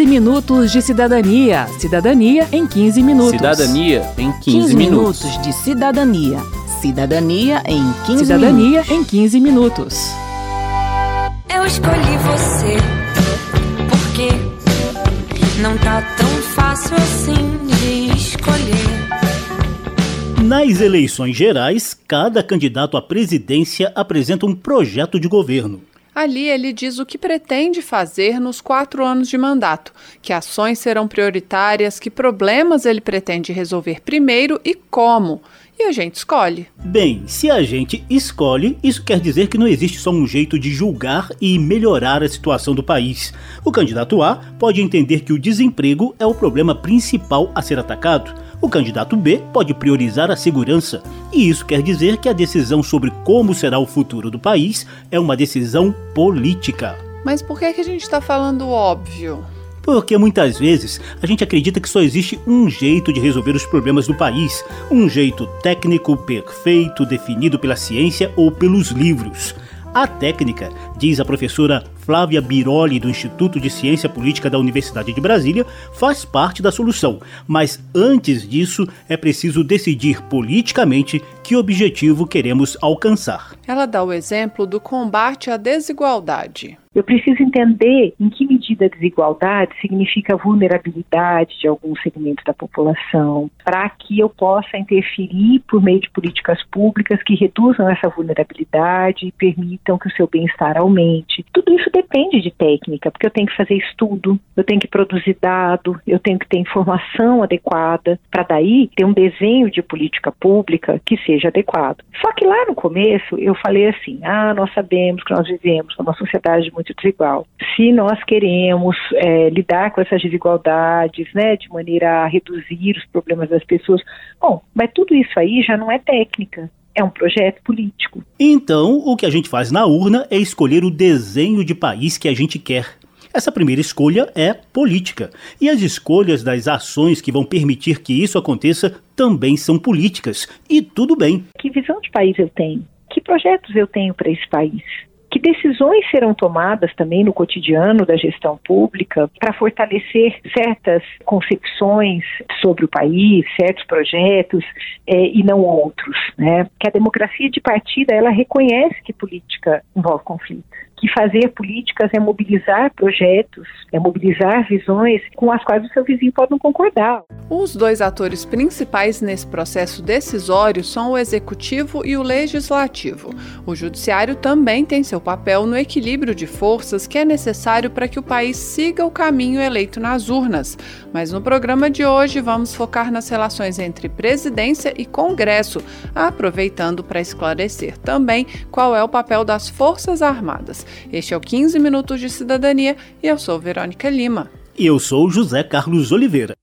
15 minutos de cidadania. Cidadania em 15 minutos. Cidadania em 15, 15 minutos. minutos de cidadania. Cidadania em 15 Cidadania minutos. em 15 minutos. Eu escolhi você porque não tá tão fácil assim de escolher. Nas eleições gerais, cada candidato à presidência apresenta um projeto de governo. Ali ele diz o que pretende fazer nos quatro anos de mandato, que ações serão prioritárias, que problemas ele pretende resolver primeiro e como. E a gente escolhe. Bem, se a gente escolhe, isso quer dizer que não existe só um jeito de julgar e melhorar a situação do país. O candidato A pode entender que o desemprego é o problema principal a ser atacado. O candidato B pode priorizar a segurança. E isso quer dizer que a decisão sobre como será o futuro do país é uma decisão política. Mas por que, é que a gente está falando óbvio? Porque muitas vezes a gente acredita que só existe um jeito de resolver os problemas do país, um jeito técnico, perfeito, definido pela ciência ou pelos livros. A técnica, diz a professora Flávia Biroli, do Instituto de Ciência Política da Universidade de Brasília, faz parte da solução. Mas antes disso, é preciso decidir politicamente que objetivo queremos alcançar. Ela dá o exemplo do combate à desigualdade. Eu preciso entender em que medida a desigualdade significa vulnerabilidade de algum segmento da população, para que eu possa interferir por meio de políticas públicas que reduzam essa vulnerabilidade e permitam que o seu bem-estar aumente. Tudo isso depende de técnica, porque eu tenho que fazer estudo, eu tenho que produzir dado, eu tenho que ter informação adequada, para daí ter um desenho de política pública que seja adequado. Só que lá no começo eu falei assim: ah, nós sabemos que nós vivemos numa sociedade muito desigual. Se nós queremos é, lidar com essas desigualdades, né, de maneira a reduzir os problemas das pessoas, bom, mas tudo isso aí já não é técnica. É um projeto político. Então, o que a gente faz na urna é escolher o desenho de país que a gente quer. Essa primeira escolha é política. E as escolhas das ações que vão permitir que isso aconteça também são políticas. E tudo bem. Que visão de país eu tenho? Que projetos eu tenho para esse país? Que decisões serão tomadas também no cotidiano da gestão pública para fortalecer certas concepções sobre o país, certos projetos eh, e não outros, né? Que a democracia de partida ela reconhece que política envolve conflito que fazer políticas é mobilizar projetos, é mobilizar visões com as quais o seu vizinho pode não concordar. Os dois atores principais nesse processo decisório são o executivo e o legislativo. O judiciário também tem seu papel no equilíbrio de forças que é necessário para que o país siga o caminho eleito nas urnas. Mas no programa de hoje vamos focar nas relações entre presidência e Congresso, aproveitando para esclarecer também qual é o papel das Forças Armadas. Este é o 15 Minutos de Cidadania e eu sou Verônica Lima. E eu sou José Carlos Oliveira.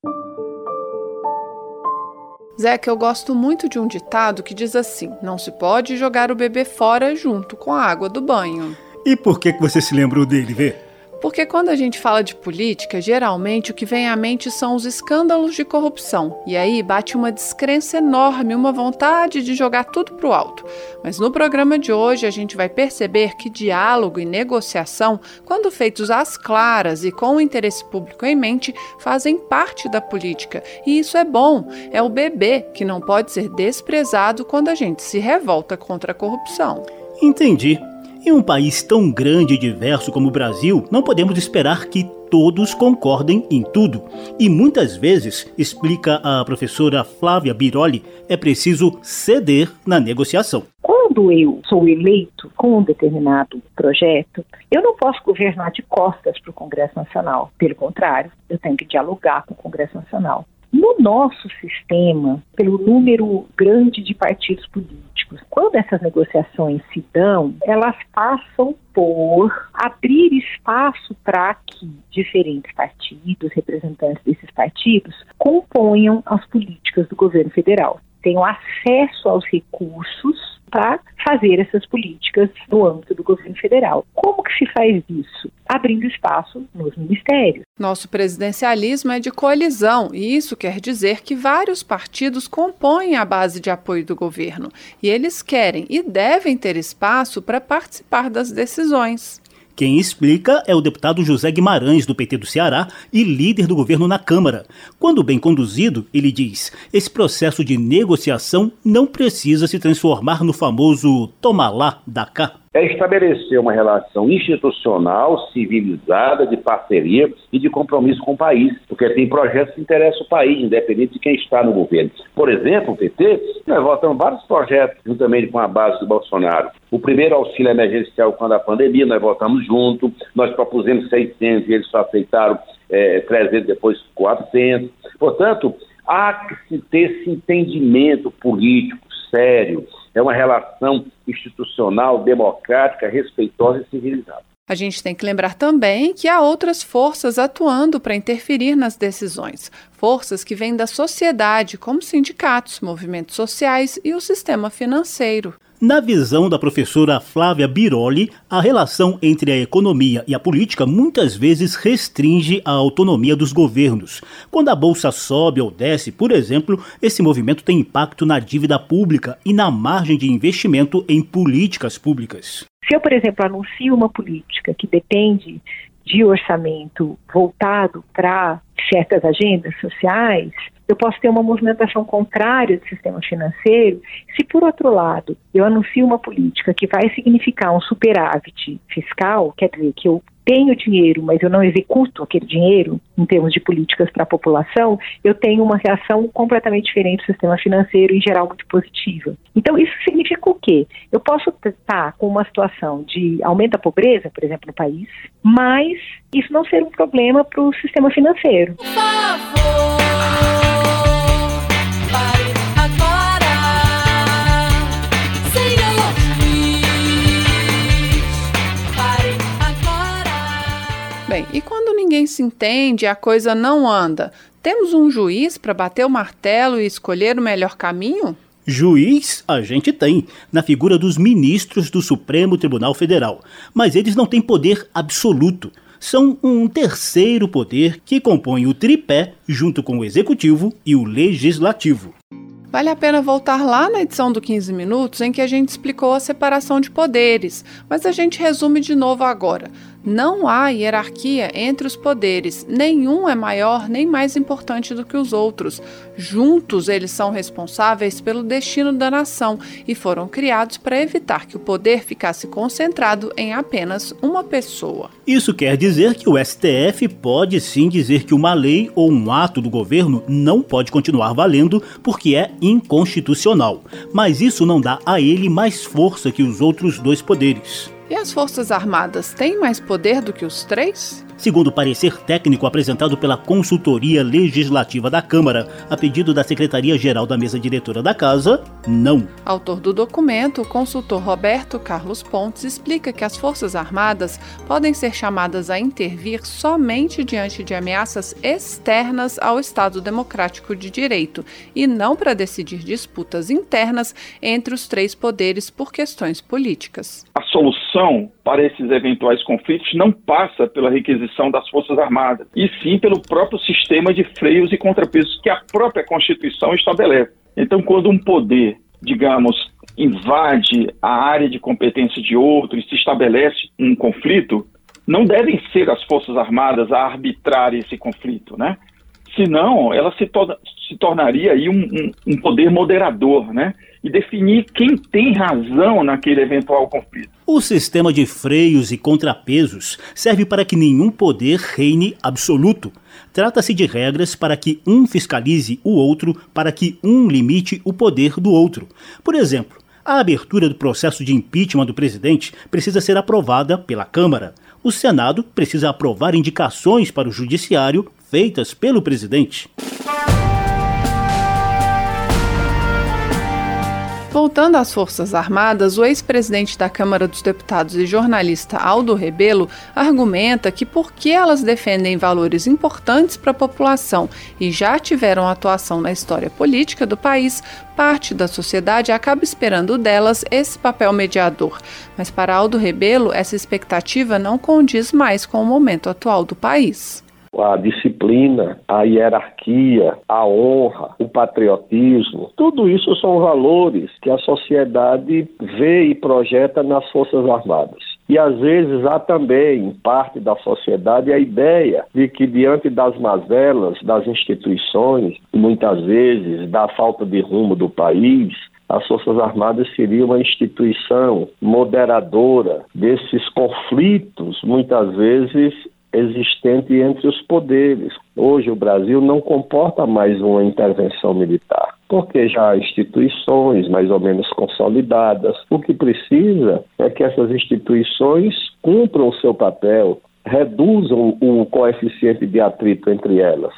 Zeca, eu gosto muito de um ditado que diz assim: não se pode jogar o bebê fora junto com a água do banho. E por que, que você se lembrou dele, Vê? Porque quando a gente fala de política, geralmente o que vem à mente são os escândalos de corrupção. E aí bate uma descrença enorme, uma vontade de jogar tudo pro alto. Mas no programa de hoje a gente vai perceber que diálogo e negociação, quando feitos às claras e com o interesse público em mente, fazem parte da política. E isso é bom. É o bebê que não pode ser desprezado quando a gente se revolta contra a corrupção. Entendi. Em um país tão grande e diverso como o Brasil, não podemos esperar que todos concordem em tudo. E muitas vezes, explica a professora Flávia Biroli, é preciso ceder na negociação. Quando eu sou eleito com um determinado projeto, eu não posso governar de costas para o Congresso Nacional. Pelo contrário, eu tenho que dialogar com o Congresso Nacional. No nosso sistema, pelo número grande de partidos políticos, quando essas negociações se dão, elas passam por abrir espaço para que diferentes partidos, representantes desses partidos, componham as políticas do governo federal. Tenham acesso aos recursos para fazer essas políticas no âmbito do governo federal. Como que se faz isso? Abrindo espaço nos ministérios. Nosso presidencialismo é de coalizão e isso quer dizer que vários partidos compõem a base de apoio do governo e eles querem e devem ter espaço para participar das decisões. Quem explica é o deputado José Guimarães, do PT do Ceará e líder do governo na Câmara. Quando bem conduzido, ele diz: esse processo de negociação não precisa se transformar no famoso toma lá, da cá é estabelecer uma relação institucional, civilizada, de parceria e de compromisso com o país, porque tem projetos que interessam o país, independente de quem está no governo. Por exemplo, o PT, nós votamos vários projetos juntamente com a base do Bolsonaro. O primeiro auxílio emergencial quando a pandemia, nós votamos junto, nós propusemos 600 e eles só aceitaram é, 300, depois 400. Portanto, há que se ter esse entendimento político sério, é uma relação institucional, democrática, respeitosa e civilizada. A gente tem que lembrar também que há outras forças atuando para interferir nas decisões. Forças que vêm da sociedade, como sindicatos, movimentos sociais e o sistema financeiro. Na visão da professora Flávia Biroli, a relação entre a economia e a política muitas vezes restringe a autonomia dos governos. Quando a bolsa sobe ou desce, por exemplo, esse movimento tem impacto na dívida pública e na margem de investimento em políticas públicas. Se eu, por exemplo, anuncio uma política que depende de orçamento voltado para certas agendas sociais, eu posso ter uma movimentação contrária do sistema financeiro se, por outro lado, eu anuncio uma política que vai significar um superávit fiscal, quer dizer, que eu tenho dinheiro, mas eu não executo aquele dinheiro em termos de políticas para a população, eu tenho uma reação completamente diferente do sistema financeiro, em geral, muito positiva. Então, isso significa o quê? Eu posso estar com uma situação de aumento da pobreza, por exemplo, no país, mas isso não ser um problema para o sistema financeiro. Por favor. Bem, e quando ninguém se entende, a coisa não anda, temos um juiz para bater o martelo e escolher o melhor caminho? Juiz a gente tem, na figura dos ministros do Supremo Tribunal Federal, mas eles não têm poder absoluto. São um terceiro poder que compõe o tripé junto com o executivo e o legislativo. Vale a pena voltar lá na edição do 15 Minutos em que a gente explicou a separação de poderes, mas a gente resume de novo agora. Não há hierarquia entre os poderes, nenhum é maior nem mais importante do que os outros. Juntos, eles são responsáveis pelo destino da nação e foram criados para evitar que o poder ficasse concentrado em apenas uma pessoa. Isso quer dizer que o STF pode sim dizer que uma lei ou um ato do governo não pode continuar valendo porque é inconstitucional, mas isso não dá a ele mais força que os outros dois poderes. E as Forças Armadas têm mais poder do que os três? Segundo o parecer técnico apresentado pela Consultoria Legislativa da Câmara, a pedido da Secretaria-Geral da Mesa Diretora da Casa, não. Autor do documento, o consultor Roberto Carlos Pontes explica que as Forças Armadas podem ser chamadas a intervir somente diante de ameaças externas ao Estado Democrático de Direito e não para decidir disputas internas entre os três poderes por questões políticas. A solução para esses eventuais conflitos não passa pela requisição das Forças Armadas, e sim pelo próprio sistema de freios e contrapesos que a própria Constituição estabelece. Então, quando um poder, digamos, invade a área de competência de outro e se estabelece um conflito, não devem ser as Forças Armadas a arbitrar esse conflito, né? Senão, ela se, to se tornaria aí um, um, um poder moderador, né? e definir quem tem razão naquele eventual conflito. O sistema de freios e contrapesos serve para que nenhum poder reine absoluto. Trata-se de regras para que um fiscalize o outro, para que um limite o poder do outro. Por exemplo, a abertura do processo de impeachment do presidente precisa ser aprovada pela Câmara. O Senado precisa aprovar indicações para o Judiciário feitas pelo presidente. Voltando às Forças Armadas, o ex-presidente da Câmara dos Deputados e jornalista Aldo Rebelo argumenta que porque elas defendem valores importantes para a população e já tiveram atuação na história política do país, parte da sociedade acaba esperando delas esse papel mediador. Mas para Aldo Rebelo, essa expectativa não condiz mais com o momento atual do país a disciplina, a hierarquia, a honra, o patriotismo, tudo isso são valores que a sociedade vê e projeta nas Forças Armadas. E às vezes há também, em parte da sociedade, a ideia de que, diante das mazelas das instituições, muitas vezes da falta de rumo do país, as Forças Armadas seria uma instituição moderadora desses conflitos, muitas vezes existente entre os poderes. Hoje o Brasil não comporta mais uma intervenção militar, porque já há instituições mais ou menos consolidadas. O que precisa é que essas instituições cumpram o seu papel, reduzam o coeficiente de atrito entre elas.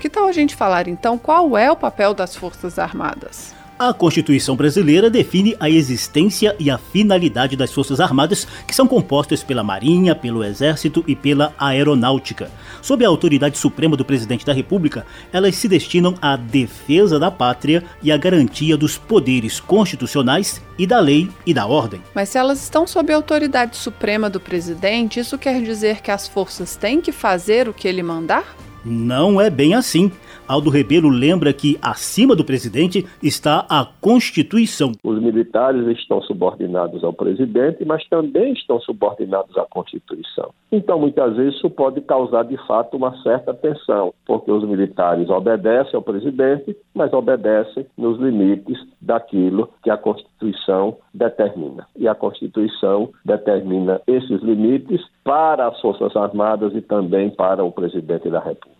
Que tal a gente falar então qual é o papel das Forças Armadas? A Constituição brasileira define a existência e a finalidade das Forças Armadas, que são compostas pela Marinha, pelo Exército e pela Aeronáutica. Sob a autoridade suprema do Presidente da República, elas se destinam à defesa da pátria e à garantia dos poderes constitucionais e da lei e da ordem. Mas se elas estão sob a autoridade suprema do presidente, isso quer dizer que as forças têm que fazer o que ele mandar? Não é bem assim. Aldo Rebelo lembra que acima do presidente está a Constituição. Os militares estão subordinados ao presidente, mas também estão subordinados à Constituição. Então, muitas vezes, isso pode causar de fato uma certa tensão, porque os militares obedecem ao presidente, mas obedecem nos limites daquilo que a Constituição determina. E a Constituição determina esses limites para as Forças Armadas e também para o presidente da República.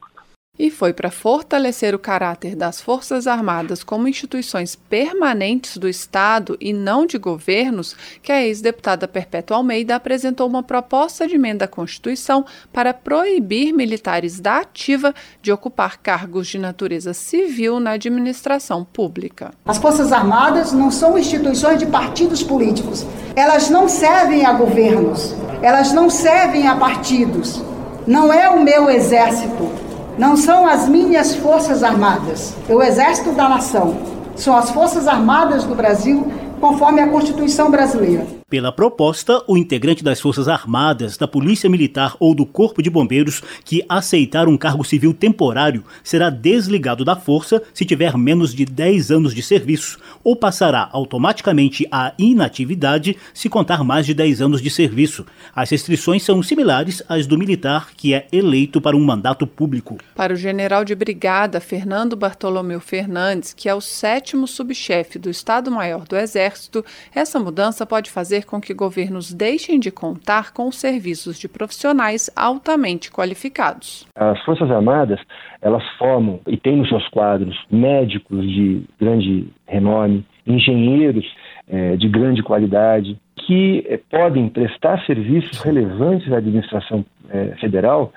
E foi para fortalecer o caráter das Forças Armadas como instituições permanentes do Estado e não de governos que a ex-deputada Perpétua Almeida apresentou uma proposta de emenda à Constituição para proibir militares da ativa de ocupar cargos de natureza civil na administração pública. As Forças Armadas não são instituições de partidos políticos. Elas não servem a governos, elas não servem a partidos. Não é o meu exército não são as minhas forças armadas, é o exército da nação. São as forças armadas do Brasil, conforme a Constituição brasileira. Pela proposta, o integrante das Forças Armadas, da Polícia Militar ou do Corpo de Bombeiros que aceitar um cargo civil temporário será desligado da força se tiver menos de 10 anos de serviço, ou passará automaticamente à inatividade se contar mais de 10 anos de serviço. As restrições são similares às do militar que é eleito para um mandato público. Para o general de brigada Fernando Bartolomeu Fernandes, que é o sétimo subchefe do Estado-Maior do Exército, essa mudança pode fazer fazer com que governos deixem de contar com serviços de profissionais altamente qualificados. As Forças Armadas, elas formam e têm nos seus quadros médicos de grande renome, engenheiros é, de grande qualidade, que é, podem prestar serviços relevantes à administração é, federal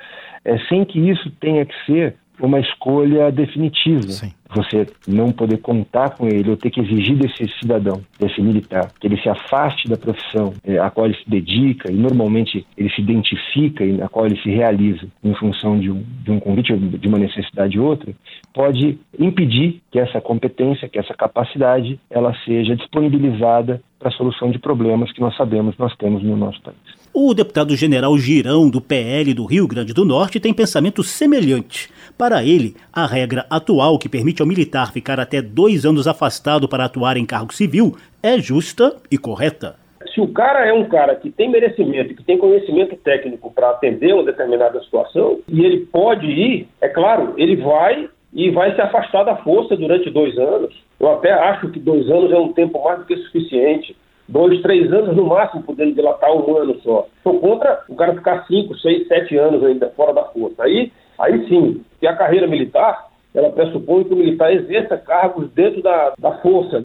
sem que isso tenha que ser uma escolha definitiva. Sim você não poder contar com ele ou ter que exigir desse cidadão, desse militar, que ele se afaste da profissão eh, a qual ele se dedica e normalmente ele se identifica e na qual ele se realiza em função de um, de um convite, de uma necessidade ou outra, pode impedir que essa competência, que essa capacidade, ela seja disponibilizada para a solução de problemas que nós sabemos nós temos no nosso país. O deputado general Girão, do PL do Rio Grande do Norte, tem pensamento semelhante. Para ele, a regra atual que permite ao militar ficar até dois anos afastado para atuar em cargo civil é justa e correta. Se o cara é um cara que tem merecimento, que tem conhecimento técnico para atender uma determinada situação, e ele pode ir, é claro, ele vai e vai se afastar da força durante dois anos. Eu até acho que dois anos é um tempo mais do que suficiente dois, três anos no máximo, podendo dilatar um ano só. Sou contra o cara ficar cinco, seis, sete anos ainda fora da força. Aí, aí sim, se a carreira militar, ela pressupõe que o militar exerça cargos dentro da, da força.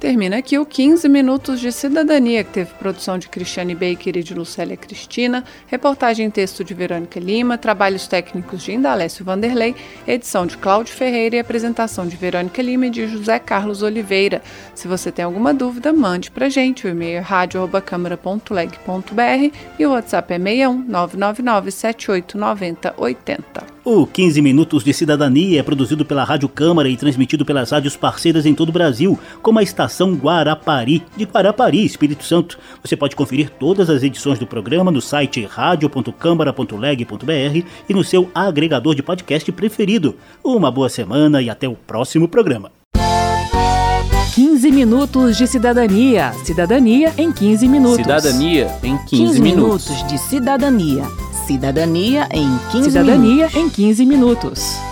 Termina aqui o 15 Minutos de Cidadania, que teve produção de Cristiane Baker e de Lucélia Cristina, reportagem em texto de Verônica Lima, trabalhos técnicos de Indalécio Vanderlei, edição de Cláudio Ferreira e apresentação de Verônica Lima e de José Carlos Oliveira. Se você tem alguma dúvida, mande para gente. O e-mail é radio.câmara.leg.br e o WhatsApp é 61 999 7890 80. O 15 Minutos de Cidadania é produzido pela Rádio Câmara e transmitido pelas rádios parceiras em todo o Brasil, como a estação Estação Guarapari, de Guarapari, Espírito Santo. Você pode conferir todas as edições do programa no site radio.câmara.leg.br e no seu agregador de podcast preferido. Uma boa semana e até o próximo programa. 15 minutos de cidadania. Cidadania em 15 minutos. Cidadania em 15, 15 minutos. minutos de cidadania. Cidadania em 15 Cidadania minutos. em 15 minutos.